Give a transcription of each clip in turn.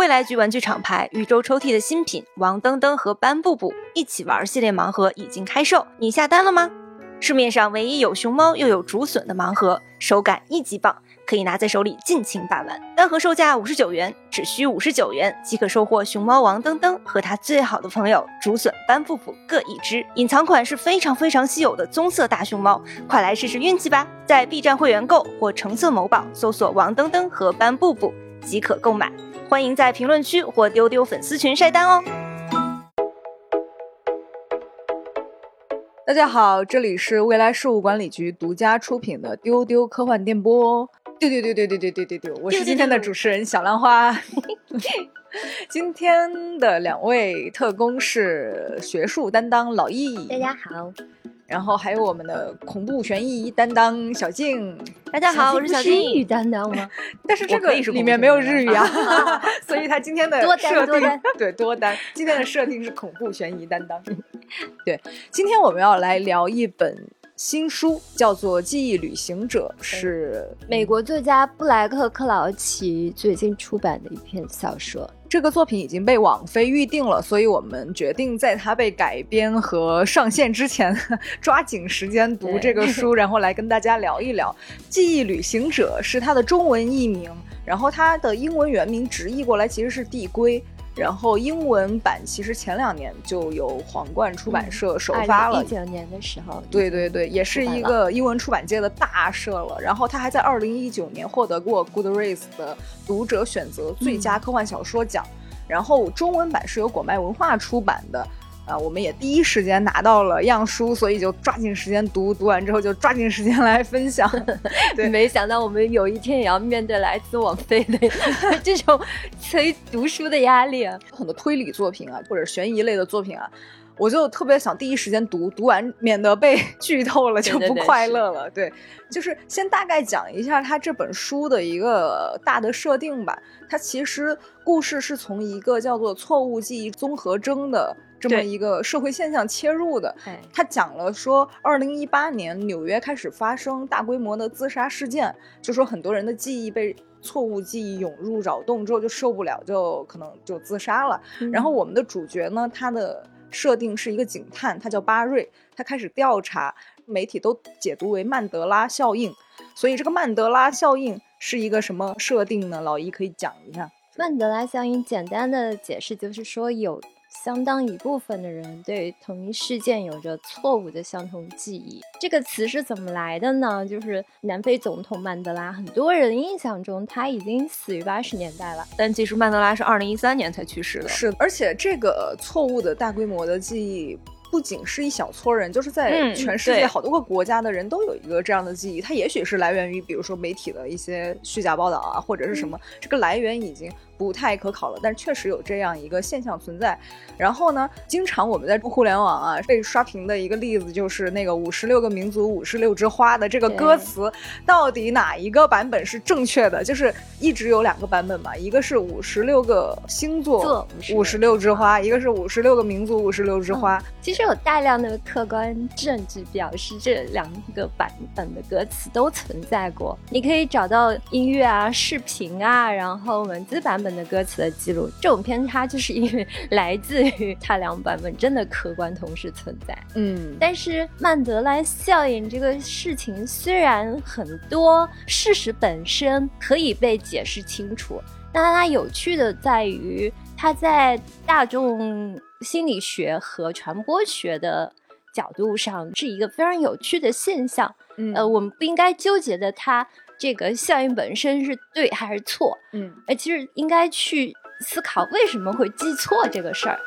未来局玩具厂牌宇宙抽屉的新品王登登和班布布一起玩系列盲盒已经开售，你下单了吗？市面上唯一有熊猫又有竹笋的盲盒，手感一级棒。可以拿在手里尽情把玩，单盒售价五十九元，只需五十九元即可收获熊猫王登登和他最好的朋友竹笋班布布各一只。隐藏款是非常非常稀有的棕色大熊猫，快来试试运气吧！在 B 站会员购或橙色某宝搜索王登登和班布布即可购买。欢迎在评论区或丢丢粉丝群晒单哦。大家好，这里是未来事务管理局独家出品的丢丢科幻电波。丢丢丢丢丢丢丢丢丢！我是今天的主持人小浪花。今天的两位特工是学术担当老易，大家好。然后还有我们的恐怖悬疑担当小静，大家好，我是小静。日语担当吗？但是这个里面没有日语啊，所以他今天的设定对多单，今天的设定是恐怖悬疑担当。对，今天我们要来聊一本。新书叫做《记忆旅行者》，是美国作家布莱克·克劳奇最近出版的一篇小说。这个作品已经被网飞预定了，所以我们决定在它被改编和上线之前，抓紧时间读这个书，然后来跟大家聊一聊。《记忆旅行者》是它的中文译名，然后它的英文原名直译过来其实是《递归》。然后英文版其实前两年就由皇冠出版社首发了，一九年的时候，对对对，也是一个英文出版界的大社了。然后他还在二零一九年获得过 Goodreads 的读者选择最佳科幻小说奖。然后中文版是由果麦文化出版的。啊，我们也第一时间拿到了样书，所以就抓紧时间读，读完之后就抓紧时间来分享。对，没想到我们有一天也要面对来自网飞的 这种催读书的压力啊！很多推理作品啊，或者悬疑类的作品啊，我就特别想第一时间读，读完免得被 剧透了就不快乐了。对，就是先大概讲一下他这本书的一个大的设定吧。它其实故事是从一个叫做错误记忆综合征的。这么一个社会现象切入的，他讲了说，二零一八年纽约开始发生大规模的自杀事件，就说很多人的记忆被错误记忆涌入扰动之后就受不了，就可能就自杀了。然后我们的主角呢，他的设定是一个警探，他叫巴瑞，他开始调查，媒体都解读为曼德拉效应。所以这个曼德拉效应是一个什么设定呢？老一可以讲一下。曼德拉效应简单的解释就是说有。相当一部分的人对同一事件有着错误的相同记忆，这个词是怎么来的呢？就是南非总统曼德拉，很多人印象中他已经死于八十年代了，但其实曼德拉是二零一三年才去世的。是，而且这个错误的大规模的记忆，不仅是一小撮人，就是在全世界好多个国家的人都有一个这样的记忆，它也许是来源于比如说媒体的一些虚假报道啊，或者是什么，这个来源已经。不太可考了，但确实有这样一个现象存在。然后呢，经常我们在互联网啊被刷屏的一个例子，就是那个五十六个民族五十六枝花的这个歌词，到底哪一个版本是正确的？就是一直有两个版本嘛，一个是五十六个星座五十六枝花，一个是五十六个民族五十六枝花。其实有大量的客观证据表示这两个版本的歌词都存在过。你可以找到音乐啊、视频啊，然后文字版本。的歌词的记录，这种偏差就是因为 来自于他两版本真的客观同时存在。嗯，但是曼德拉效应这个事情虽然很多事实本身可以被解释清楚，但它有趣的在于它在大众心理学和传播学的角度上是一个非常有趣的现象。呃，我们不应该纠结的它。这个效应本身是对还是错？嗯，哎，其实应该去思考为什么会记错这个事儿。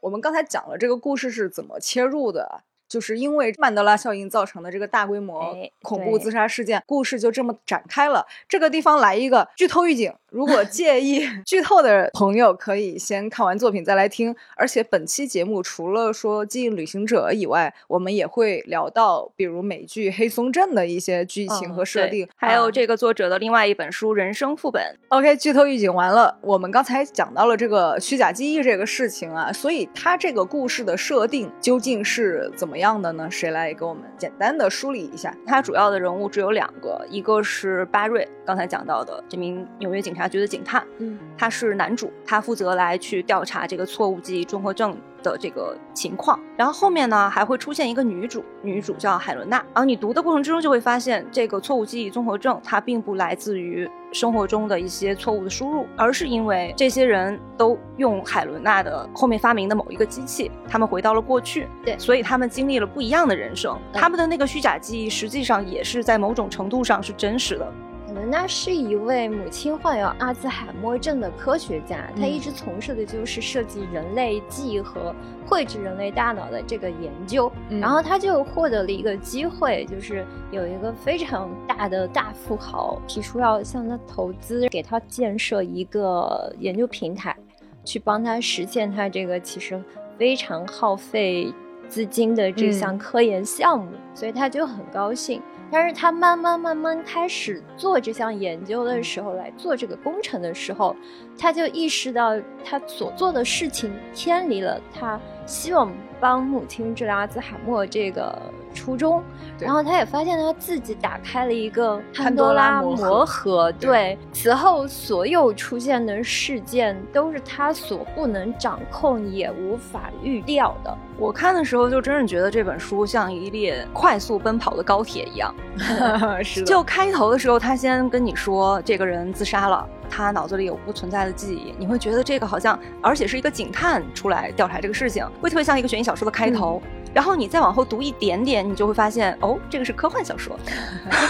我们刚才讲了这个故事是怎么切入的。就是因为曼德拉效应造成的这个大规模恐怖自杀事件，故事就这么展开了。这个地方来一个剧透预警，如果介意 剧透的朋友可以先看完作品再来听。而且本期节目除了说《记忆旅行者》以外，我们也会聊到比如美剧《黑松镇》的一些剧情和设定，还有这个作者的另外一本书《人生副本》。OK，剧透预警完了，我们刚才讲到了这个虚假记忆这个事情啊，所以它这个故事的设定究竟是怎么样？样的呢？谁来给我们简单的梳理一下？它主要的人物只有两个，一个是巴瑞，刚才讲到的这名纽约警察局的警探，嗯，他是男主，他负责来去调查这个错误记忆综合症的这个情况。然后后面呢还会出现一个女主，女主叫海伦娜。然后你读的过程之中就会发现，这个错误记忆综合症它并不来自于。生活中的一些错误的输入，而是因为这些人都用海伦娜的后面发明的某一个机器，他们回到了过去，对，所以他们经历了不一样的人生。他们的那个虚假记忆，实际上也是在某种程度上是真实的。那是一位母亲患有阿兹海默症的科学家，他一直从事的就是设计人类记忆和绘制人类大脑的这个研究。然后他就获得了一个机会，就是有一个非常大的大富豪提出要向他投资，给他建设一个研究平台，去帮他实现他这个其实非常耗费资金的这项科研项目。所以他就很高兴。但是他慢慢慢慢开始做这项研究的时候，来做这个工程的时候，他就意识到他所做的事情偏离了他希望帮母亲治疗阿兹海默这个。初衷，然后他也发现他自己打开了一个潘多拉魔盒。对，此后所有出现的事件都是他所不能掌控也无法预料的。我看的时候就真是觉得这本书像一列快速奔跑的高铁一样。是的。就开头的时候，他先跟你说这个人自杀了，他脑子里有不存在的记忆，你会觉得这个好像，而且是一个警探出来调查这个事情，会特别像一个悬疑小说的开头。然后你再往后读一点点，你就会发现，哦，这个是科幻小说。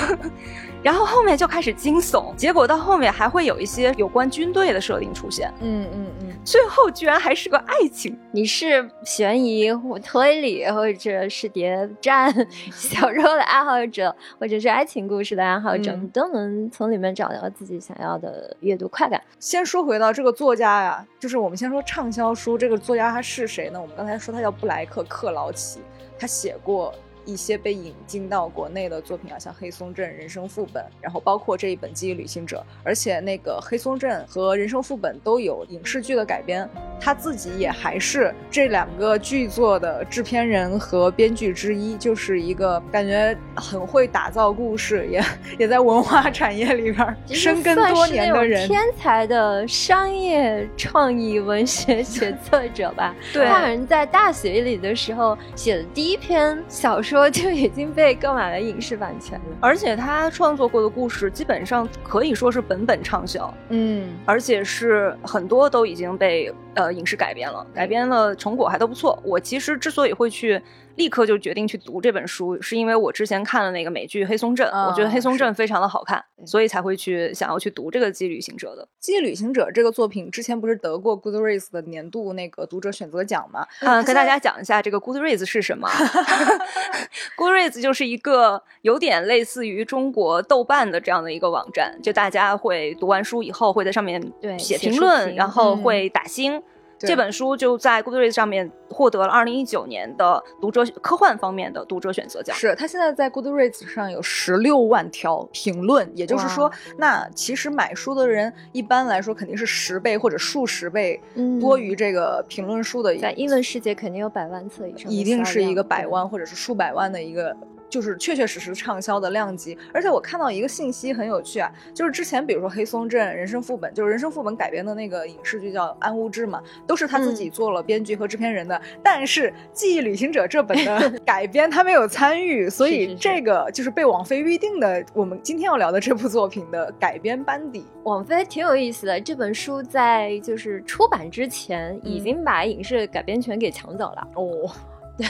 然后后面就开始惊悚，结果到后面还会有一些有关军队的设定出现。嗯嗯嗯，最后居然还是个爱情。你是悬疑、推理或者是谍战小说的爱好者，或者是爱情故事的爱好者，你都能从里面找到自己想要的阅读快感。先说回到这个作家呀，就是我们先说畅销书，这个作家他是谁呢？我们刚才说他叫布莱克·克劳奇，他写过。一些被引进到国内的作品啊，像《黑松镇》《人生副本》，然后包括这一本《记忆旅行者》，而且那个《黑松镇》和《人生副本》都有影视剧的改编。他自己也还是这两个剧作的制片人和编剧之一，就是一个感觉很会打造故事，也也在文化产业里边深耕多年的人，天才的商业创意文学写作者吧。对，他好像在大学里的时候写的第一篇小说。说就已经被购买了影视版权了，而且他创作过的故事基本上可以说是本本畅销，嗯，而且是很多都已经被呃影视改编了，改编了成果还都不错。我其实之所以会去。立刻就决定去读这本书，是因为我之前看了那个美剧《黑松镇》，我觉得《黑松镇》非常的好看，所以才会去想要去读这个《记忆旅行者》的。《记忆旅行者》这个作品之前不是得过 Goodreads 的年度那个读者选择奖吗？嗯，跟大家讲一下这个 Goodreads 是什么。Goodreads 就是一个有点类似于中国豆瓣的这样的一个网站，就大家会读完书以后会在上面写评论，然后会打星。这本书就在 Goodreads 上面获得了二零一九年的读者科幻方面的读者选择奖。是它现在在 Goodreads 上有十六万条评论，也就是说，那其实买书的人一般来说肯定是十倍或者数十倍多于这个评论数的。在英文世界肯定有百万册以上，一定是一个百万或者是数百万的一个。就是确确实实畅销的量级，而且我看到一个信息很有趣啊，就是之前比如说《黑松镇》《人生副本》，就是《人生副本》改编的那个影视剧叫《安物志》嘛，都是他自己做了编剧和制片人的。但是《记忆旅行者》这本的 改编他没有参与，所以这个就是被网飞预定的。我们今天要聊的这部作品的改编班底，网飞挺有意思的。这本书在就是出版之前已经把影视改编权给抢走了哦。对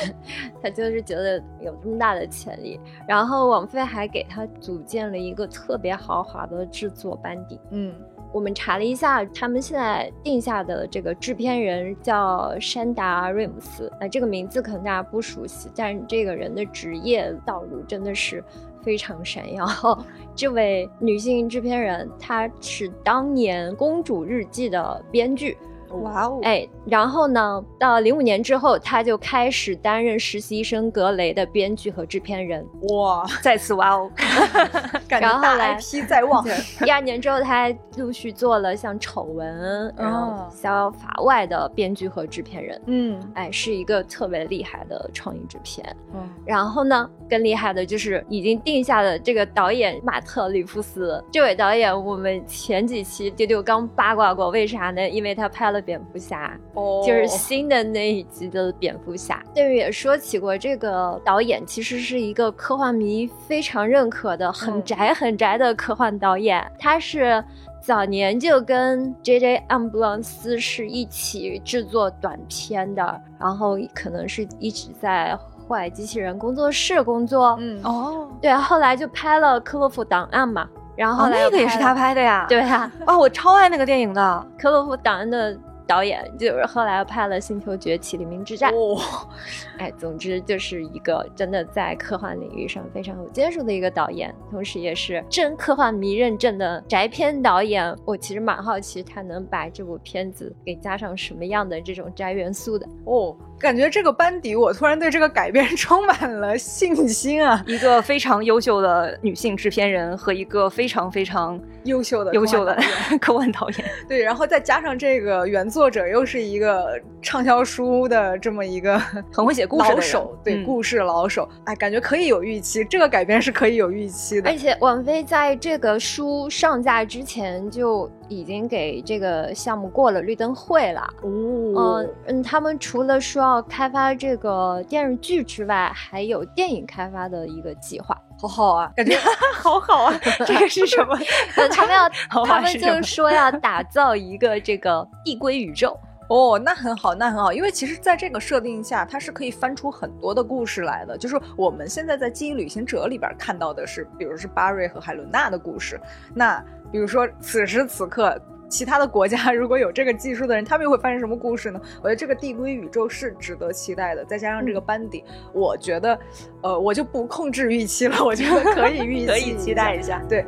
他就是觉得有这么大的潜力，然后网飞还给他组建了一个特别豪华的制作班底。嗯，我们查了一下，他们现在定下的这个制片人叫山达瑞姆斯，那这个名字可能大家不熟悉，但是这个人的职业道路真的是非常闪耀。这位女性制片人，她是当年《公主日记》的编剧。哇哦！哎，然后呢，到零五年之后，他就开始担任实习生格雷的编剧和制片人。哇，再次哇哦！感觉大 IP 在望。一二年之后，他还陆续做了像《丑闻》然后《逍遥法外》的编剧和制片人。嗯，哎，是一个特别厉害的创意制片。嗯，然后呢，更厉害的就是已经定下的这个导演马特·里夫斯。这位导演，我们前几期丢丢刚八卦过，为啥呢？因为他拍了《蝙蝠侠》，哦，就是新的那一集的蝙蝠侠。对于也说起过，这个导演其实是一个科幻迷非常认可的、很宅很宅的科幻导演。他是早年就跟 J.J. 安布朗斯是一起制作短片的，然后可能是一直在户外机器人工作室工作。嗯，哦，对，后来就拍了《科洛夫档案》嘛，然后那个也是他。拍的呀？对啊，哦，我超爱那个电影的。《科洛夫档案》的导演就是后来拍了《星球崛起：黎明之战》。哦，哎，总之就是一个真的在科幻领域上非常有建树的一个导演，同时也是真科幻迷认证的宅片导演。我其实蛮好奇他能把这部片子给加上什么样的这种宅元素的。哦，感觉这个班底，我突然对这个改编充满了信心啊！一个非常优秀的女性制片人和一个非常非常优秀的优秀的科幻导演。对，然后再加上这个原作者又是一个畅销书的这么一个很会写故事的老手，对、嗯。故事老手，哎，感觉可以有预期，这个改编是可以有预期的。而。且王菲在这个书上架之前就已经给这个项目过了绿灯会了。哦嗯嗯，他们除了说要开发这个电视剧之外，还有电影开发的一个计划。好好啊，感觉 好好啊，这个是什么？呃 他们要，他们就说要打造一个这个递归宇宙。哦，那很好，那很好，因为其实在这个设定下，它是可以翻出很多的故事来的。就是我们现在在《记忆旅行者》里边看到的是，比如是巴瑞和海伦娜的故事。那比如说此时此刻，其他的国家 如果有这个技术的人，他们又会发生什么故事呢？我觉得这个递归宇宙是值得期待的。再加上这个班底，我觉得，呃，我就不控制预期了，我觉得可以预期，可以期待一下。对，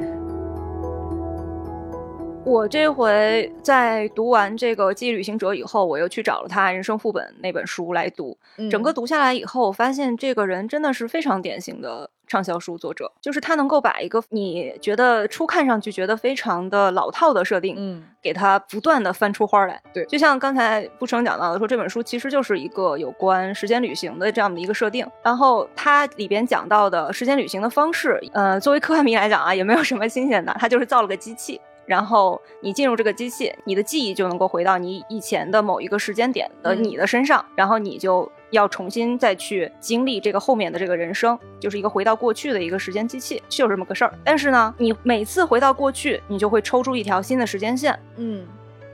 我这回在读完这个《记忆旅行者》以后，我又去找了他《人生副本》那本书来读。嗯整个读下来以后，我发现这个人真的是非常典型的畅销书作者，就是他能够把一个你觉得初看上去觉得非常的老套的设定，嗯给他不断的翻出花来。对就像刚才不成讲到的说，这本书其实就是一个有关时间旅行的这样的一个设定。然后它里边讲到的时间旅行的方式，呃，作为科幻迷来讲啊，也没有什么新鲜的，它就是造了个机器。然后你进入这个机器，你的记忆就能够回到你以前的某一个时间点的嗯。你的身上，然后你就要重新再去经历这个后面的这个人生，就是一个回到过去的一个时间机器，就是这么个事儿。但是呢，你每次回到过去，你就会抽出一条新的时间线，嗯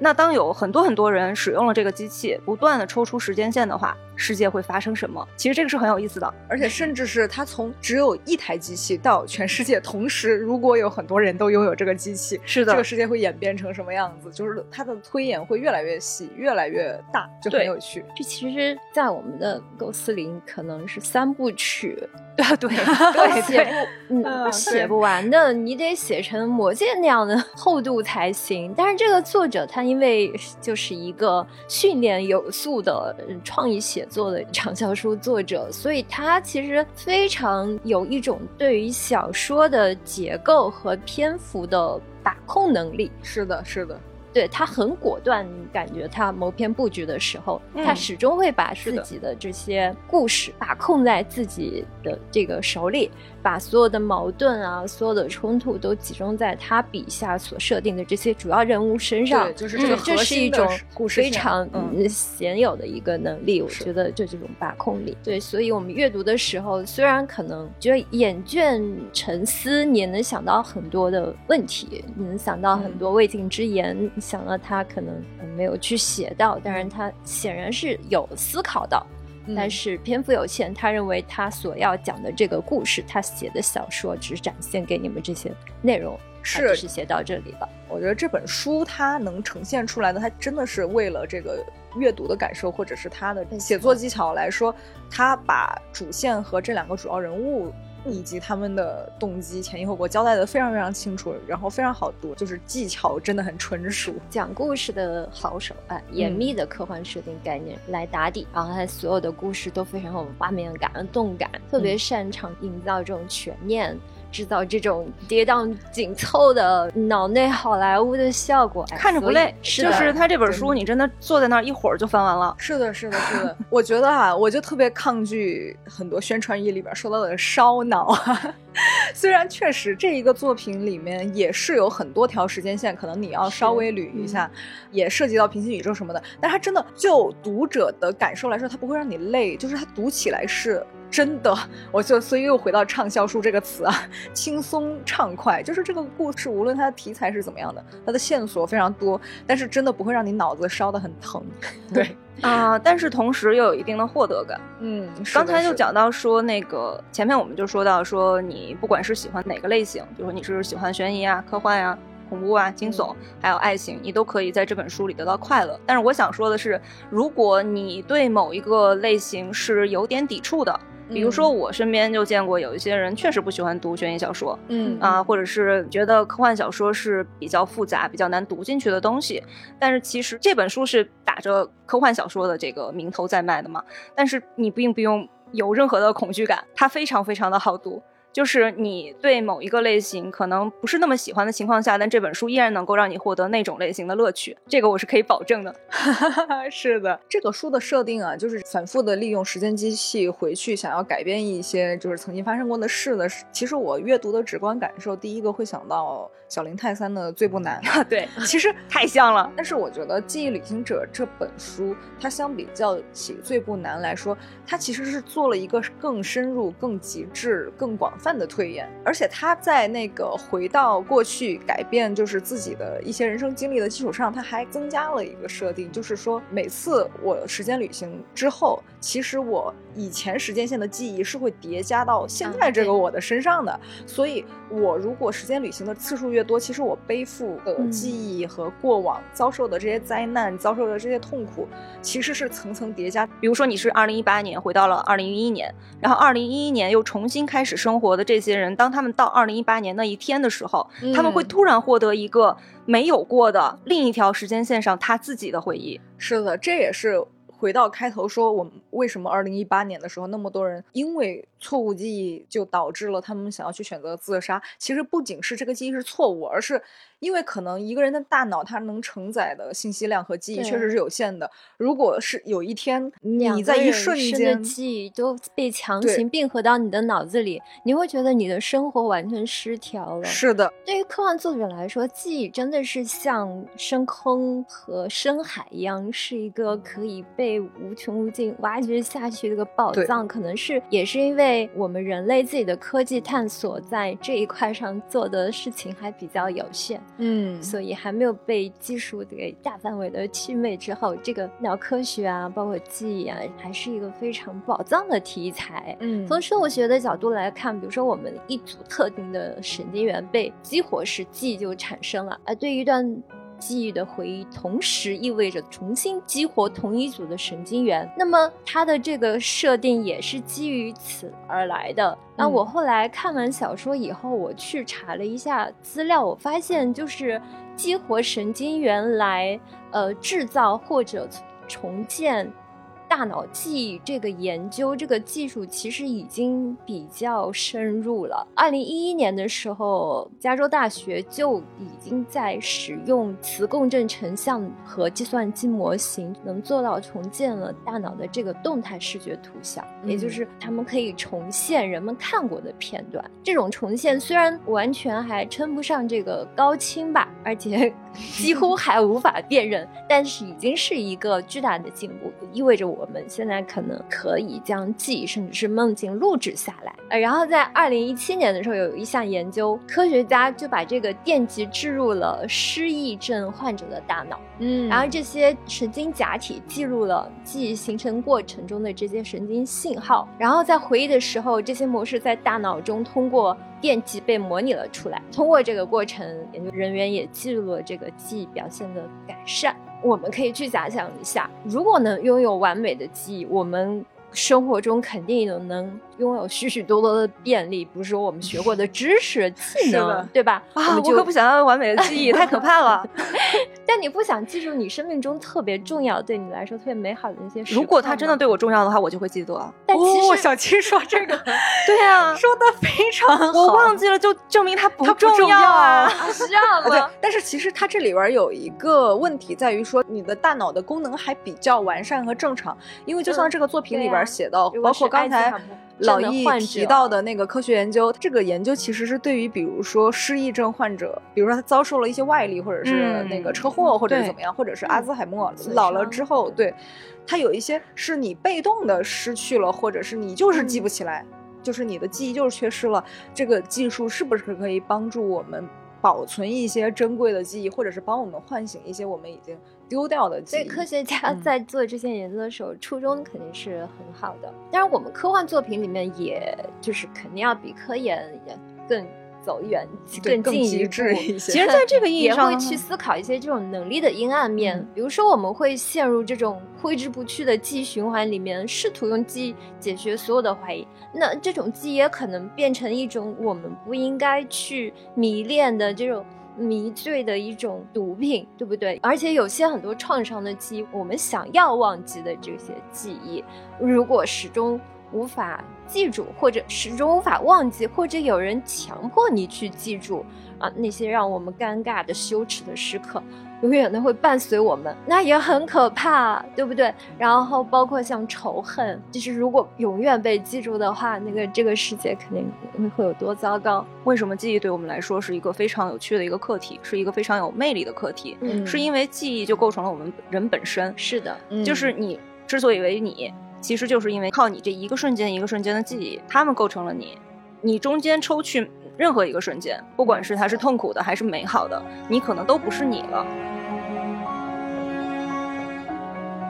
那当有很多很多人使用了这个机器，不断的抽出时间线的话，世界会发生什么？其实这个是很有意思的。而且甚至是它从只有一台机器到全世界同时，如果有很多人都拥有这个机器，是的这个世界会演变成什么样子？就是它的推演会越来越细，越来越大，就很有趣。这其实，在我们的构思里，可能是三部曲，对对 对，写不，嗯嗯，写不完的，你得写成《魔戒》那样的厚度才行。但是这个作者他因为就是一个训练有素的呃创意写作的畅销书作者，所以他其实非常有一种对于小说的结构和篇幅的把控能力。是的，是的，对他很果断，你感觉他谋篇布局的时候，嗯。他始终会把自己的这些故事把控在自己的这个手里，把所有的矛盾啊、所有的冲突都集中在他笔下所设定的这些主要人物身上。对就是这是一种故事非常嗯嗯鲜有的一个能力，我觉得就这种把控力。对，所以我们阅读的时候，虽然可能觉得眼倦沉思，你也能想到很多的问题，你能想到很嗯多未尽之言，你想到他可能呃没有去写到，但是他显然是有思考到。嗯但是篇幅有限，他认为他所要讲的这个故事，他写的小说只展现给你们这些内容，是只是写到这里了。我觉得这本书它能呈现出来的，它真的是为了这个阅读的感受，或者是他的写作技巧来说，他把主线和这两个主要人物以及他们的动机前因后果交代的非常非常清楚，然后非常好读，就是技巧真的很纯熟，讲故事的好手啊，严密的科幻设定概念来打底，然后他所有的故事都非常有画面感、动感，特别擅长营造这种悬念。制造这种跌宕紧凑的脑内好莱坞的效果，看着不累。就是他这本书，你真的坐在那儿一会儿就翻完了。是的，是的，是的。我觉得啊，我就特别抗拒很多宣传语里边说到的烧脑。虽然确实这一个作品里面也是有很多条时间线，可能你要稍微捋一下，也涉及到平行宇宙什么的。但它真的就读者的感受来说，它不会让你累，就是它读起来是。真的，我就所以又回到畅销书这个词啊，轻松畅快。就是这个故事，无论它的题材是怎么样的，它的线索非常多，但是真的不会让你脑子烧得很疼。对 啊，但是同时又有一定的获得感。嗯，刚才就讲到说那个前面我们就说到说你不管是喜欢哪个类型，比如说你是喜欢悬疑啊、科幻呀、恐怖啊、惊悚，还有爱情，你都可以在这本书里得到快乐。但是我想说的是，如果你对某一个类型是有点抵触的。比如说，我身边就见过有一些人确实不喜欢读悬疑小说，嗯啊，或者是觉得科幻小说是比较复杂、比较难读进去的东西。但是其实这本书是打着科幻小说的这个名头在卖的嘛，但是你并不用有任何的恐惧感，它非常非常的好读。就是你对某一个类型可能不是那么喜欢的情况下，但这本书依然能够让你获得那种类型的乐趣，这个我是可以保证的。是的，这个书的设定啊，就是反复的利用时间机器回去，想要改变一些就是曾经发生过的事的。其实我阅读的直观感受，第一个会想到小林泰三的《最不难》啊，对，其实 太像了。但是我觉得《记忆旅行者》这本书，它相比较起《最不难》来说，它其实是做了一个更深入、更极致、更广。泛的推演，而且他在那个回到过去改变就是自己的一些人生经历的基础上，他还增加了一个设定，就是说每次我时间旅行之后，其实我以前时间线的记忆是会叠加到现在这个我的身上的。所以，我如果时间旅行的次数越多，其实我背负的记忆和过往遭受的这些灾难、遭受的这些痛苦，其实是层层叠加。比如说，你是二零一八年回到了二零一一年，然后二零一一年又重新开始生活。的这些人，当他们到二零一八年那一天的时候，他们会突然获得一个没有过的另一条时间线上他自己的回忆。是的，这也是回到开头说，我们为什么二零一八年的时候那么多人因为错误记忆就导致了他们想要去选择自杀。其实不仅是这个记忆是错误，而是。因为可能一个人的大脑，它能承载的信息量和记忆确实是有限的。如果是有一天你在一瞬间的记忆都被强行并合到你的脑子里，你会觉得你的生活完全失调了。是的，对于科幻作者来说，记忆真的是像深空和深海一样，是一个可以被无穷无尽挖掘下去的一个宝藏。可能是也是因为我们人类自己的科技探索在这一块上做的事情还比较有限。嗯，所以还没有被技术给大范围的祛魅之后，这个脑科学啊，包括记忆啊，还是一个非常宝藏的题材。嗯，从生物学的角度来看，比如说我们一组特定的神经元被激活时，记忆就产生了。而对于一段。记忆的回忆，同时意味着重新激活同一组的神经元。那么它的这个设定也是基于此而来的。那我后来看完小说以后，我去查了一下资料，我发现就是激活神经元来呃制造或者重建。大脑记忆这个研究，这个技术其实已经比较深入了。二零一一年的时候，加州大学就已经在使用磁共振成像和计算机模型，能做到重建了大脑的这个动态视觉图像，也就是他们可以重现人们看过的片段。这种重现虽然完全还称不上这个高清吧，而且 几乎还无法辨认，但是已经是一个巨大的进步，意味着我。们现在可能可以将记忆甚至是梦境录制下来。呃，然后在二零一七年的时候，有一项研究，科学家就把这个电极置入了失忆症患者的大脑。嗯，然后这些神经假体记录了记忆形成过程中的这些神经信号，然后在回忆的时候，这些模式在大脑中通过电极被模拟了出来。通过这个过程，研究人员也记录了这个记忆表现的改善。我们可以去假想一下，如果能拥有完美的记忆，我们生活中肯定有能拥有许许多多的便利，比如说我们学过的知识、技能，对吧？啊，我可不想要完美的记忆，太可怕了。但你不想记住你生命中特别重要、对你来说特别美好的那些事？如果他真的对我重要的话，我就会记得。但其实小七说这个，对啊，说的非常好。我忘记了，就证明它不重要啊，是这样吗？但是其实它这里边有一个问题在于说，你的大脑的功能还比较完善和正常，因为就像这个作品里边写到，包括刚才。老易提到的那个科学研究，这个研究其实是对于比如说失忆症患者，比如说他遭受了一些外力，或者是那个车祸，或者是怎么样，或者是阿兹海默老了之后，对他有一些是你被动的失去了，或者是你就是记不起来，就是你的记忆就是缺失了。这个技术是不是可以帮助我们？保存一些珍贵的记忆，或者是帮我们唤醒一些我们已经丢掉的记忆。所以科学家在做这些研究的时候，初衷肯定是很好的。当然，我们科幻作品里面，也就是肯定要比科研也更。走远更进一步，其实在这个意义上也会去思考一些这种能力的阴暗面。比如说，我们会陷入这种挥之不去的记忆循环里面，试图用记忆解决所有的怀疑。那这种记忆也可能变成一种我们不应该去迷恋的这种迷醉的一种毒品，对不对？而且有些很多创伤的记忆，我们想要忘记的这些记忆，如果始终。无法记住，或者始终无法忘记，或者有人强迫你去记住啊，那些让我们尴尬的、羞耻的时刻，永远都会伴随我们，那也很可怕，对不对？然后包括像仇恨，就是如果永远被记住的话，那个这个世界肯定会会有多糟糕？为什么记忆对我们来说是一个非常有趣的一个课题，是一个非常有魅力的课题？嗯，是因为记忆就构成了我们人本身。是的，就是你之所以为你。其实就是因为靠你这一个瞬间一个瞬间的记忆，他们构成了你。你中间抽去任何一个瞬间，不管是它是痛苦的还是美好的，你可能都不是你了。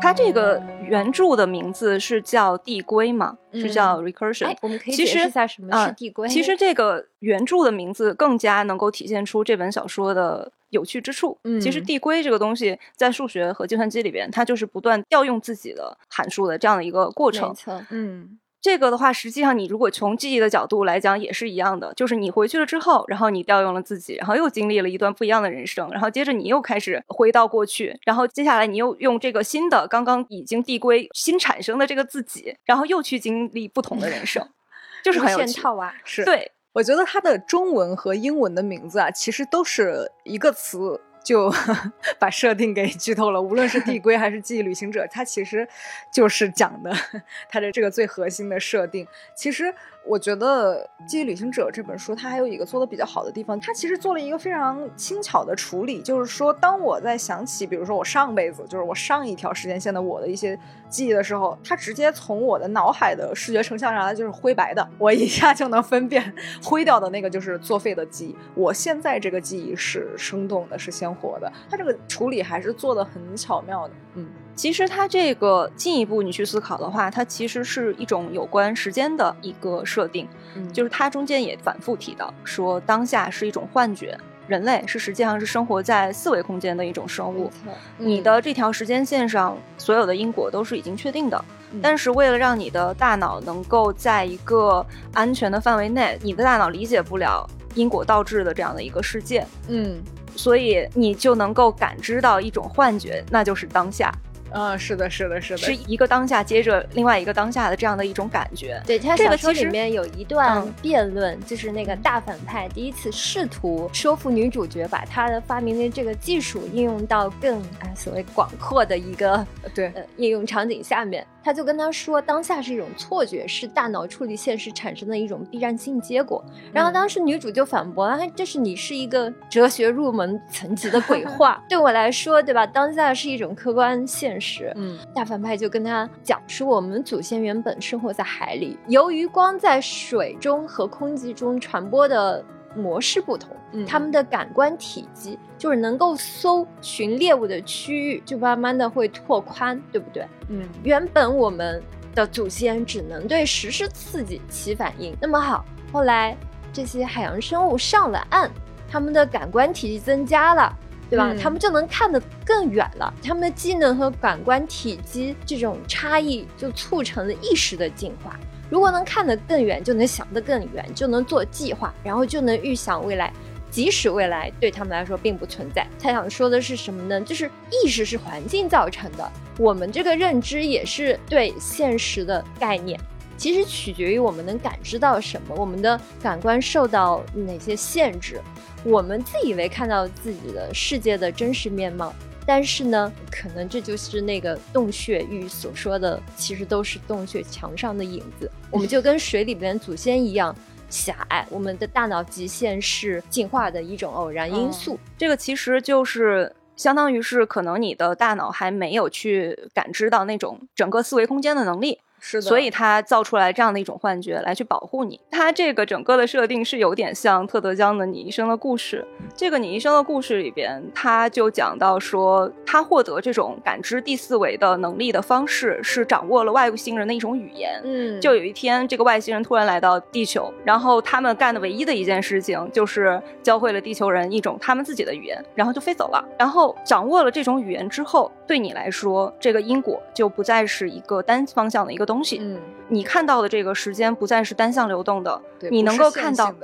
它这个原著的名字是叫递归嘛？是叫 recursion。我们可以解释一下什么是递归。其实这个原著的名字更加能够体现出这本小说的。有趣之处，嗯，其实递归这个东西在数学和计算机里边，它就是不断调用自己的函数的这样的一个过程。嗯，这个的话，实际上你如果从记忆的角度来讲也是一样的，就是你回去了之后，然后你调用了自己，然后又经历了一段不一样的人生，然后接着你又开始回到过去，然后接下来你又用这个新的刚刚已经递归新产生的这个自己，然后又去经历不同的人生，就是很有趣啊，是对。我觉得它的中文和英文的名字啊，其实都是一个词，就 把设定给剧透了。无论是递归还是记忆旅行者，它其实就是讲的 它的这个最核心的设定。其实。我觉得《记忆旅行者》这本书，它还有一个做的比较好的地方，它其实做了一个非常轻巧的处理，就是说，当我在想起，比如说我上辈子，就是我上一条时间线的我的一些记忆的时候，它直接从我的脑海的视觉成像上来就是灰白的，我一下就能分辨灰掉的那个就是作废的记忆，我现在这个记忆是生动的，是鲜活的，它这个处理还是做的很巧妙的，嗯。其实它这个进一步你去思考的话，它其实是一种有关时间的一个设定，就是它中间也反复提到说当下是一种幻觉，人类是实际上是生活在四维空间的一种生物，你的这条时间线上所有的因果都是已经确定的，但是为了让你的大脑能够在一个安全的范围内，你的大脑理解不了因果倒置的这样的一个世界，嗯，所以你就能够感知到一种幻觉，那就是当下。嗯，是的，是的，是的，是一个当下接着另外一个当下的这样的一种感觉。对，他小说里面有一段辩论，就是那个大反派第一次试图说服女主角把他的发明的这个技术应用到更啊所谓广阔的一个对呃应用场景下面。他就跟他说，当下是一种错觉，是大脑处理现实产生的一种必然性结果。然后当时女主就反驳了，这是你是一个哲学入门层级的鬼话。对我来说，对吧？当下是一种客观现实。嗯，大反派就跟他讲说，我们祖先原本生活在海里，由于光在水中和空气中传播的。模式不同，他们的感官体积就是能够搜寻猎物的区域，就慢慢的会拓宽，对不对？嗯，原本我们的祖先只能对实时刺激起反应，那么好，后来这些海洋生物上了岸，他们的感官体积增加了，对吧？他们就能看得更远了。他们的技能和感官体积这种差异，就促成了意识的进化。如果能看得更远，就能想得更远，就能做计划，然后就能预想未来，即使未来对他们来说并不存在。他想说的是什么呢？就是意识是环境造成的，我们这个认知也是对现实的概念。其实取决于我们能感知到什么，我们的感官受到哪些限制。我们自以为看到自己的世界的真实面貌，但是呢，可能这就是那个洞穴域所说的，其实都是洞穴墙上的影子。我们就跟水里边祖先一样狭隘，我们的大脑极限是进化的一种偶然因素。这个其实就是相当于是可能你的大脑还没有去感知到那种整个思维空间的能力。是的，所以他造出来这样的一种幻觉来去保护你。他这个整个的设定是有点像特德江的《你一生的故事》。这个《你一生的故事》里边，他就讲到说，他获得这种感知第四维的能力的方式是掌握了外星人的一种语言。嗯，就有一天，这个外星人突然来到地球，然后他们干的唯一的一件事情就是教会了地球人一种他们自己的语言，然后就飞走了。然后掌握了这种语言之后，对你来说，这个因果就不再是一个单方向的一个东。东西，嗯，你看到的这个时间不再是单向流动的，对，你能够看到，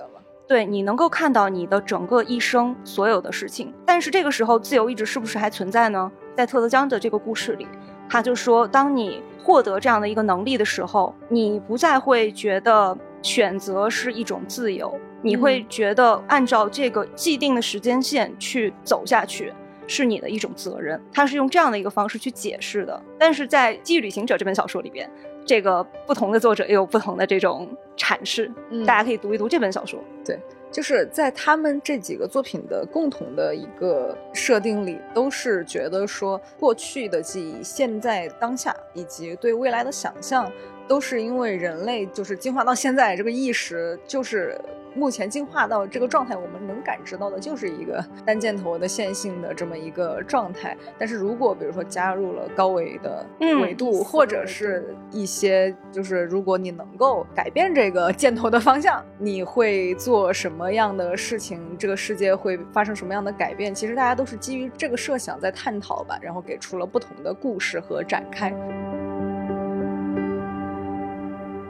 对，你能够看到你的整个一生所有的事情。但是这个时候，自由意志是不是还存在呢？在特德江的这个故事里，他就说，当你获得这样的一个能力的时候，你不再会觉得选择是一种自由，你会觉得按照这个既定的时间线去走下去。是你的一种责任，他是用这样的一个方式去解释的。但是在《记忆旅行者》这本小说里边，这个不同的作者也有不同的这种阐释，大家可以读一读这本小说。对，就是在他们这几个作品的共同的一个设定里，都是觉得说过去的记忆、现在当下以及对未来的想象，都是因为人类就是进化到现在这个意识就是。目前进化到这个状态，我们能感知到的就是一个 单箭头的线性的这么一个状态。但是如果比如说加入了高维的维度，或者是一些就是如果你能够改变这个 箭头的方向，你会做什么样的事情？这个世界会发生什么样的改变？其实大家都是基于这个设想在探讨吧，然后给出了不同的故事和展开。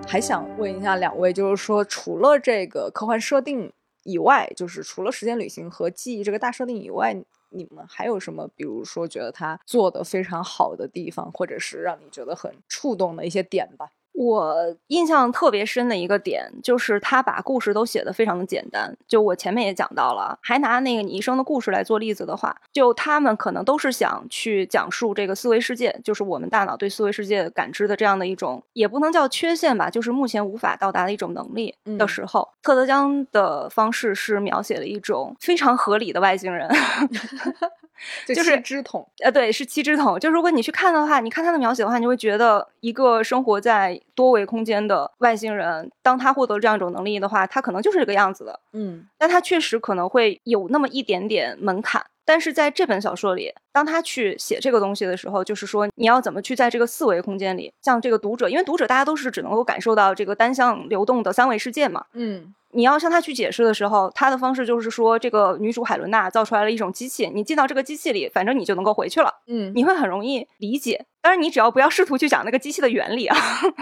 还想问一下两位，就是说，除了这个科幻设定以外，就是除了时间旅行和记忆这个大设定以外，你们还有什么？比如说，觉得他做的非常好的地方，或者是让你觉得很触动的一些点吧？我印象特别深的一个点，就是他把故事都写得非常的简单。就我前面也讲到了，还拿那个你一生的故事来做例子的话，就他们可能都是想去讲述这个思维世界，就是我们大脑对思维世界感知的这样的一种，也不能叫缺陷吧，就是目前无法到达的一种能力的时候，特德江的方式是描写了一种非常合理的外星人。就是七支筒，呃，对，是七支筒。就如果你去看的话，你看他的描写的话，你会觉得一个生活在多维空间的外星人，当他获得这样一种能力的话，他可能就是这个样子的。嗯，但他确实可能会有那么一点点门槛。但是在这本小说里，当他去写这个东西的时候，就是说你要怎么去在这个四维空间里，像这个读者，因为读者大家都是只能够感受到这个单向流动的三维世界嘛。嗯。你要向他去解释的时候，他的方式就是说，这个女主海伦娜造出来了一种机器，你进到这个机器里，反正你就能够回去了。嗯，你会很容易理解。当然，你只要不要试图去讲那个机器的原理啊。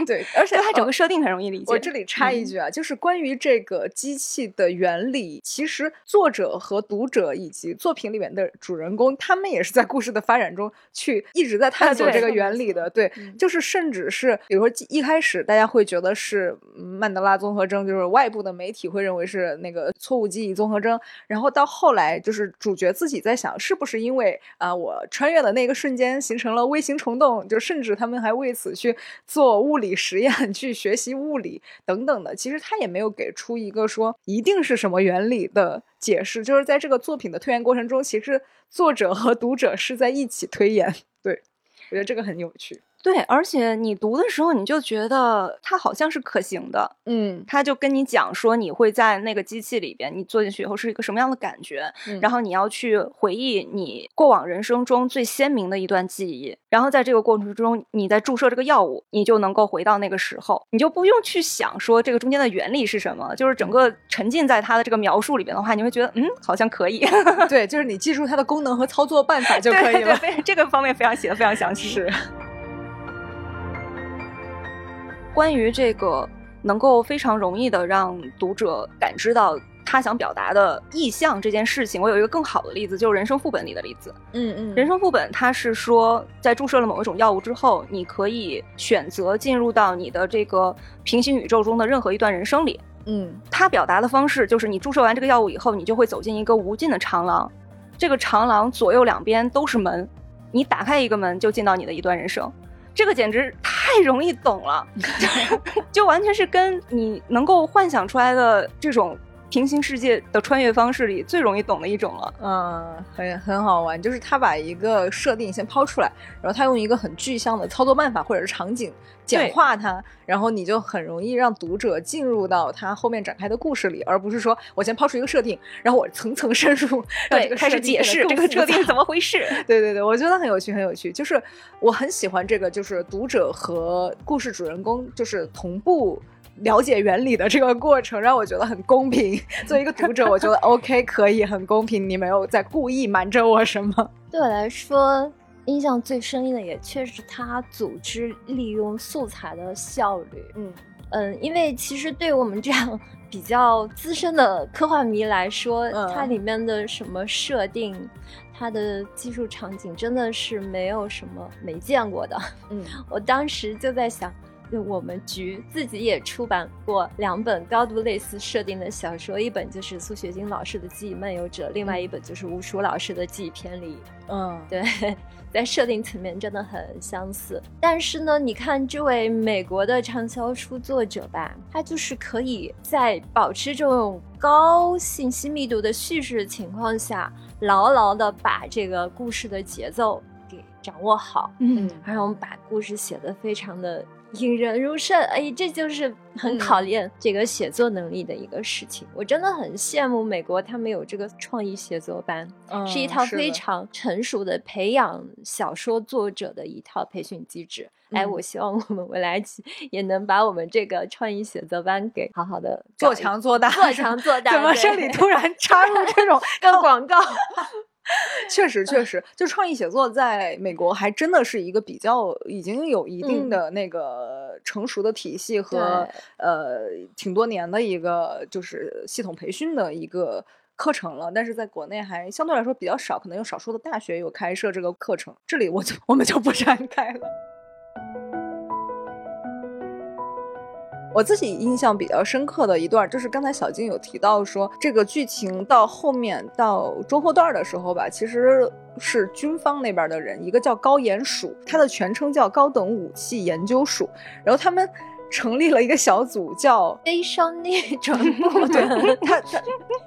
对，而且它整个设定很容易理解。我这里插一句啊，就是关于这个机器的原理，其实作者和读者以及作品里面的主人公，他们也是在故事的发展中去一直在探索这个原理的。对，就是甚至是比如说一开始大家会觉得是曼德拉综合征，就是外部的媒体会认为是那个错误记忆综合征，然后到后来就是主角自己在想，是不是因为啊我穿越的那个瞬间形成了微型虫洞。就甚至他们还为此去做物理实验，去学习物理等等的。其实他也没有给出一个说一定是什么原理的解释。就是在这个作品的推演过程中，其实作者和读者是在一起推演。对我觉得这个很有趣。对，而且你读的时候，你就觉得它好像是可行的。嗯，他就跟你讲说，你会在那个机器里边，你坐进去以后是一个什么样的感觉，嗯然后你要去回忆你过往人生中最鲜明的一段记忆，然后在这个过程中，你在注射这个药物，你就能够回到那个时候，你就不用去想说这个中间的原理是什么，就是整个沉浸在它的这个描述里边的话，你会觉得嗯，好像可以，对，就是你记住它的功能和操作办法就可以了。对对对，这个方面非常写的非常详细。是，关于这个能够非常容易的让读者感知到他想表达的意向这件事情，我有一个更好的例子，就是《人生副本》里的例子。嗯嗯人生副本它是说，在注射了某一种药物之后，你可以选择进入到你的这个平行宇宙中的任何一段人生里。嗯它表达的方式就是，你注射完这个药物以后，你就会走进一个无尽的长廊，这个长廊左右两边都是门，你打开一个门就进到你的一段人生。这个简直太太容易懂了，就完全是跟你能够幻想出来的这种平行世界的穿越方式里最容易懂的一种了。嗯，很很好玩，就是他把一个设定先抛出来，然后他用一个很具象的操作办法或者是场景简化它，然后你就很容易让读者进入到他后面展开的故事里，而不是说我先抛出一个设定，然后我层层深入，让 这个开始解释这个设定怎么回事。对对对，我觉得很有趣，很有趣。就是我很喜欢这个，就是读者和故事主人公就是同步了解原理的这个过程，让我觉得很公平。作为一个读者，我觉得 OK 可以，很公平，你没有在故意瞒着我什么。对我来说，印象最深的也确实他组织利用素材的效率。嗯嗯，因为其实对于我们这样比较资深的科幻迷来说，嗯它里面的什么设定，它的技术场景真的是没有什么没见过的。嗯 我当时就在想，就我们局自己也出版过两本高度类似设定的小说，一本就是苏雪晶老师的《记忆漫游者》，另外一本就是吴蜀老师的《记忆偏离》。嗯对，在设定层面真的很相似。但是呢，你看这位美国的畅销书作者吧，他就是可以在保持这种高信息密度的叙事情况下，牢牢的把这个故事的节奏给掌握好，嗯然后把故事写得非常的引人入胜。哎，这就是很考验这个写作能力的一个事情。我真的很羡慕美国，他们有这个创意写作班。嗯，是一套非常成熟的培养小说作者的一套培训机制。哎，嗯我希望我们未来也能把我们这个创意写作班给好好的做强做 大，做强做大。怎么对这里突然插入这种 跟广告？确实，确实，就创意写作在美国还真的是一个比较已经有一定嗯的那个成熟的体系和对呃挺多年的一个就是系统培训的一个课程了，但是在国内还相对来说比较少，可能有少数的大学有开设这个课程，这里我就我们就不展开了。我自己印象比较深刻的一段，就是刚才小金有提到说，这个剧情到后面到中后段的时候吧，其实是军方那边的人，一个叫高研署，它的全称叫高等武器研究署，然后他们成立了一个小组叫悲伤逆转部 对，他他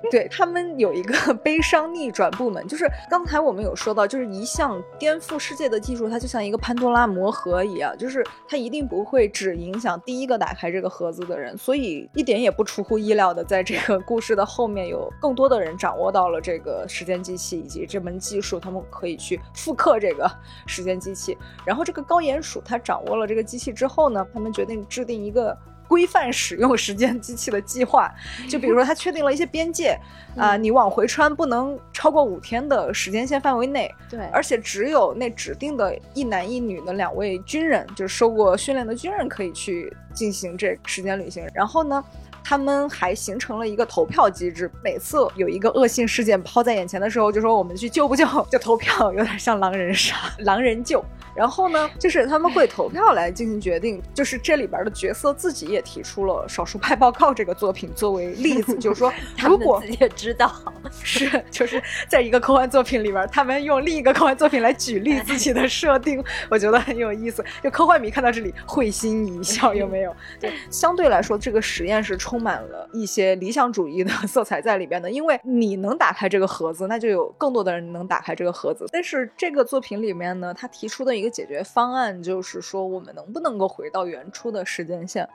对他们有一个悲伤逆转部门，就是刚才我们有说到，就是一项颠覆世界的技术，它就像一个潘多拉魔盒一样，就是它一定不会只影响第一个打开这个盒子的人，所以一点也不出乎意料的，在这个故事的后面有更多的人掌握到了这个时间机器以及这门技术，他们可以去复刻这个时间机器。然后这个高鼹鼠它掌握了这个机器之后呢，他们决定制定一个。规范使用时间机器的计划，就比如说，他确定了一些边界，啊、你往回穿不能超过五天的时间线范围内，对，而且只有那指定的一男一女的两位军人，就是受过训练的军人，可以去进行这时间旅行。然后呢，他们还形成了一个投票机制，每次有一个恶性事件抛在眼前的时候，就说我们去救不救，就投票，有点像狼人杀，狼人救。然后呢，就是他们会投票来进行决定，就是这里边的角色自己也提出了《少数派报告》这个作品作为例子，就是说，如果自己也知道，是，就是在一个科幻作品里边，他们用另一个科幻作品来举例自己的设定，我觉得很有意思。就科幻迷看到这里会心一笑，有没有？对，相对来说，这个实验是充满了一些理想主义的色彩在里边的。因为你能打开这个盒子，那就有更多的人能打开这个盒子。但是这个作品里面呢，他提出的一个解决方案就是说，我们能不能够回到原初的时间线，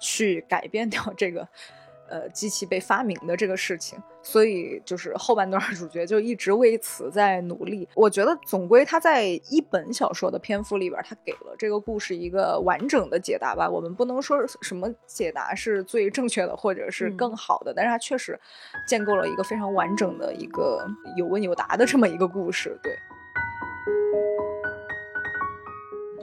去改变掉这个。呃，机器被发明的这个事情，所以就是后半段主角就一直为此在努力。我觉得总归他在一本小说的篇幅里边，他给了这个故事一个完整的解答吧。我们不能说什么解答是最正确的，或者是更好的，但是他确实建构了一个非常完整的一个有问有答的这么一个故事。对。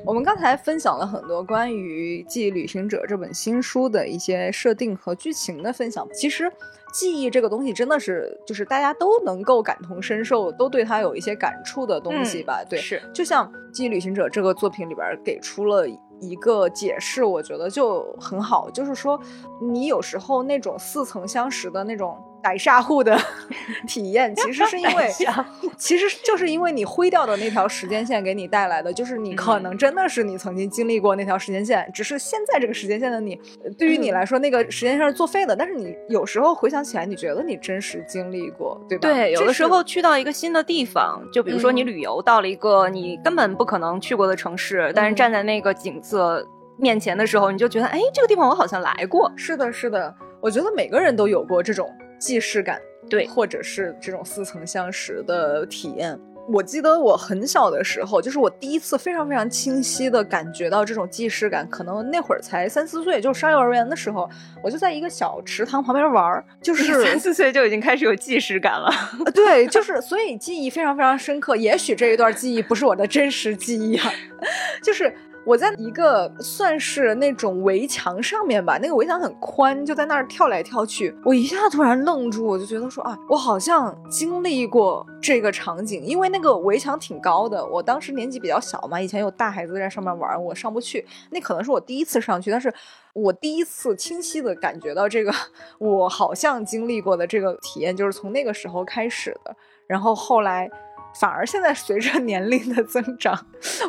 我们刚才分享了很多关于《记忆旅行者》这本新书的一些设定和剧情的分享。其实，记忆这个东西真的是，就是大家都能够感同身受，都对它有一些感触的东西吧？对，是。就像《记忆旅行者》这个作品里边给出了一个解释，我觉得就很好，就是说，你有时候那种似曾相识的那种。改煞户的 体验，其实是因为，其实就是因为你灰掉的那条时间线给你带来的，就是你可能真的是你曾经经历过那条时间线，只是现在这个时间线的你，对于你来说那个时间线是作废的，但是你有时候回想起来，你觉得你真实经历过，对吧？对，有的时候去到一个新的地方，就比如说你旅游到了一个你根本不可能去过的城市，但是站在那个景色面前的时候，你就觉得，哎，这个地方我好像来过。是的，是的，我觉得每个人都有过这种。既视感，对，或者是这种似曾相识的体验。我记得我很小的时候，就是我第一次非常非常清晰的感觉到这种既视感，可能那会儿才三四岁，就上幼儿园的时候，我就在一个小池塘旁边玩儿，就是三四岁就已经开始有既视感了。对，就是所以记忆非常非常深刻。也许这一段记忆不是我的真实记忆啊，就是。我在一个算是那种围墙上面吧，那个围墙很宽，就在那儿跳来跳去。我一下突然愣住，我就觉得说啊，我好像经历过这个场景，因为那个围墙挺高的。我当时年纪比较小嘛，以前有大孩子在上面玩，我上不去。那可能是我第一次上去，但是我第一次清晰的感觉到这个我好像经历过的这个体验，就是从那个时候开始的。然后后来。反而现在随着年龄的增长，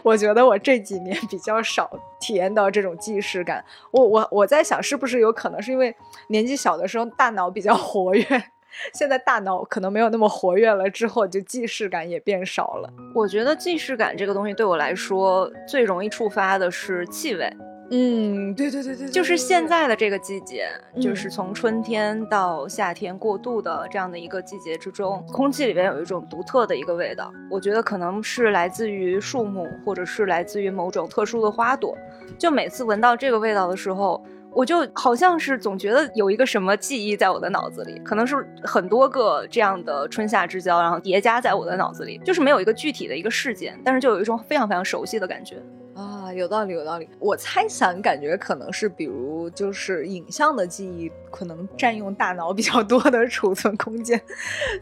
我觉得我这几年比较少体验到这种既视感。我我我在想，是不是有可能是因为年纪小的时候大脑比较活跃，现在大脑可能没有那么活跃了，之后就既视感也变少了。我觉得既视感这个东西对我来说最容易触发的是气味。嗯，对对对对，就是现在的这个季节，就是从春天到夏天过渡的这样的一个季节之中，空气里边有一种独特的一个味道，我觉得可能是来自于树木，或者是来自于某种特殊的花朵。就每次闻到这个味道的时候，我就好像是总觉得有一个什么记忆在我的脑子里，可能是很多个这样的春夏之交，然后叠加在我的脑子里，就是没有一个具体的一个事件，但是就有一种非常非常熟悉的感觉。啊，有道理，有道理。我猜想，感觉可能是，比如就是影像的记忆，可能占用大脑比较多的储存空间，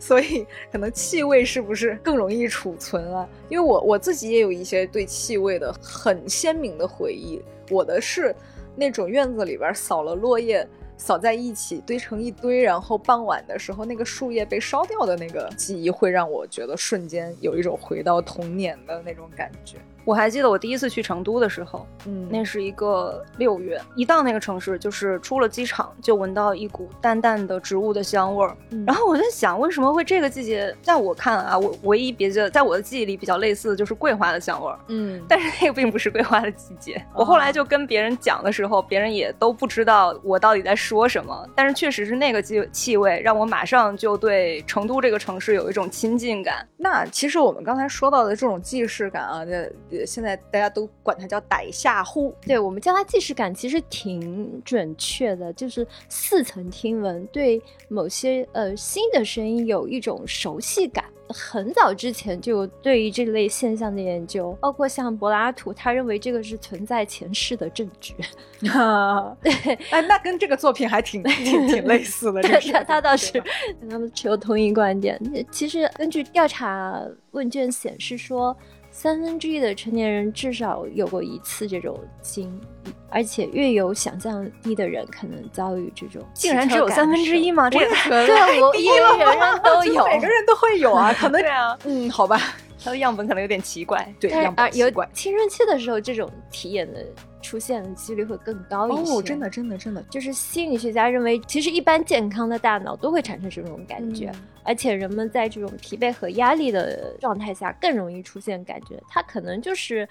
所以可能气味是不是更容易储存啊？因为我我自己也有一些对气味的很鲜明的回忆。我的是那种院子里边扫了落叶，扫在一起堆成一堆，然后傍晚的时候那个树叶被烧掉的那个记忆，会让我觉得瞬间有一种回到童年的那种感觉。我还记得我第一次去成都的时候，嗯，那是一个六月，一到那个城市，就是出了机场就闻到一股淡淡的植物的香味儿。然后我在想，为什么会这个季节？在我看啊，我唯一别的，在我的记忆里比较类似的就是桂花的香味儿。嗯，但是那个并不是桂花的季节。我后来就跟别人讲的时候，别人也都不知道我到底在说什么。但是确实是那个气气味，让我马上就对成都这个城市有一种亲近感。那其实我们刚才说到的这种既视感啊，这。现在大家都管它叫逮下户，对我们叫它既视感，其实挺准确的，就是似曾听闻，对某些呃新的声音有一种熟悉感。很早之前就对于这类现象的研究，包括像柏拉图，他认为这个是存在前世的证据。对，哎，那跟这个作品还挺挺挺类似的。他他倒是跟他们持有同一观点。其实根据调查问卷显示说。三分之一的成年人至少有过一次这种经历，而且越有想象力的人可能遭遇这种。竟然只有三分之一吗？这个对，我 因为人人都有，每个人都会有啊，可能对啊，嗯，好吧。他的样本可能有点奇怪。对，样本奇怪。青春期的时候，这种体验的出现的几率会更高一些。哦，真的，真的，真的，就是心理学家认为，其实一般健康的大脑都会产生这种感觉，而且人们在这种疲惫和压力的状态下更容易出现感觉。它可能就是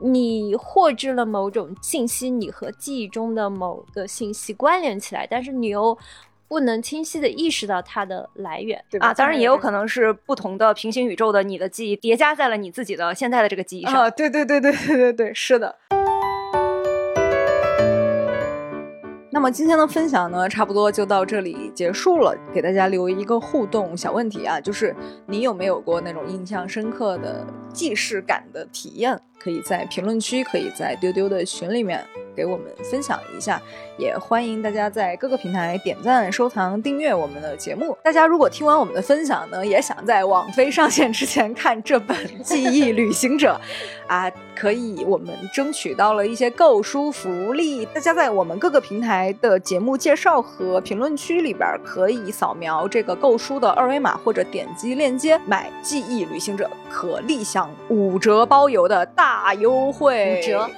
你获知了某种信息，你和记忆中的某个信息关联起来，但是你又。不能清晰的意识到它的来源，对啊，当然也有可能是不同的平行宇宙的你的记忆叠加在了你自己的现在的这个记忆上。啊，对对对对对对对，是的。那么今天的分享呢，差不多就到这里结束了。给大家留一个互动小问题啊，就是你有没有过那种印象深刻的既视感的体验？可以在评论区，可以在丢丢的群里面。给我们分享一下，也欢迎大家在各个平台点赞、收藏、订阅我们的节目。大家如果听完我们的分享呢，也想在网飞上线之前看这本《记忆旅行者》，啊，可以，我们争取到了一些购书福利。大家在我们各个平台的节目介绍和评论区里边，可以扫描这个购书的二维码，或者点击链接买《记忆旅行者》，可立享五折包邮的大优惠。五折。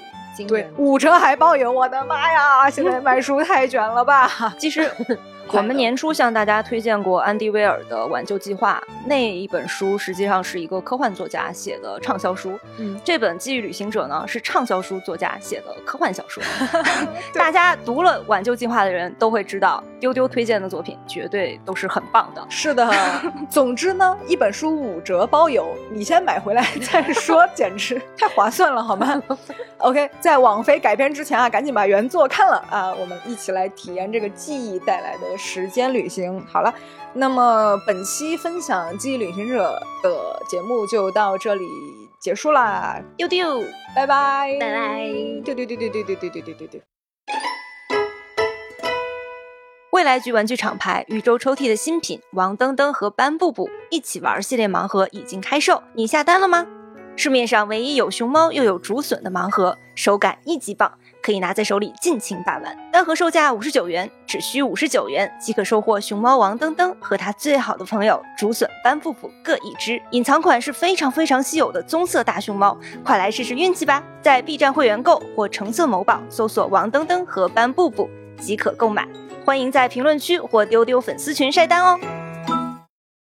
对，五折还包邮，我的妈呀！现在卖书太卷了吧？其实。我们年初向大家推荐过安迪威尔的《挽救计划》那一本书，实际上是一个科幻作家写的畅销书。嗯，这本《记忆旅行者》呢是畅销书作家写的科幻小说。大家读了《挽救计划》的人都会知道，丢丢推荐的作品绝对都是很棒的。是的，总之呢，一本书五折包邮，你先买回来再说，简直太划算了，好吗？OK，在网飞改编之前啊，赶紧把原作看了啊，我们一起来体验这个记忆带来的。时间旅行好了，那么本期分享《记忆旅行者》的节目就到这里结束啦，丢丢，拜拜，拜拜，丢丢丢丢丢丢丢丢丢丢丢。未来局玩具厂牌宇宙抽屉的新品王登登和班布布一起玩系列盲盒已经开售，你下单了吗？市面上唯一有熊猫又有竹笋的盲盒，手感一级棒。可以拿在手里尽情把玩，单盒售价五十九元，只需五十九元即可收获熊猫王登登和他最好的朋友竹笋班布布各一只。隐藏款是非常非常稀有的棕色大熊猫，快来试试运气吧！在 B 站会员购或橙色某宝搜索王登登和班布布即可购买，欢迎在评论区或丢丢粉丝群晒单哦。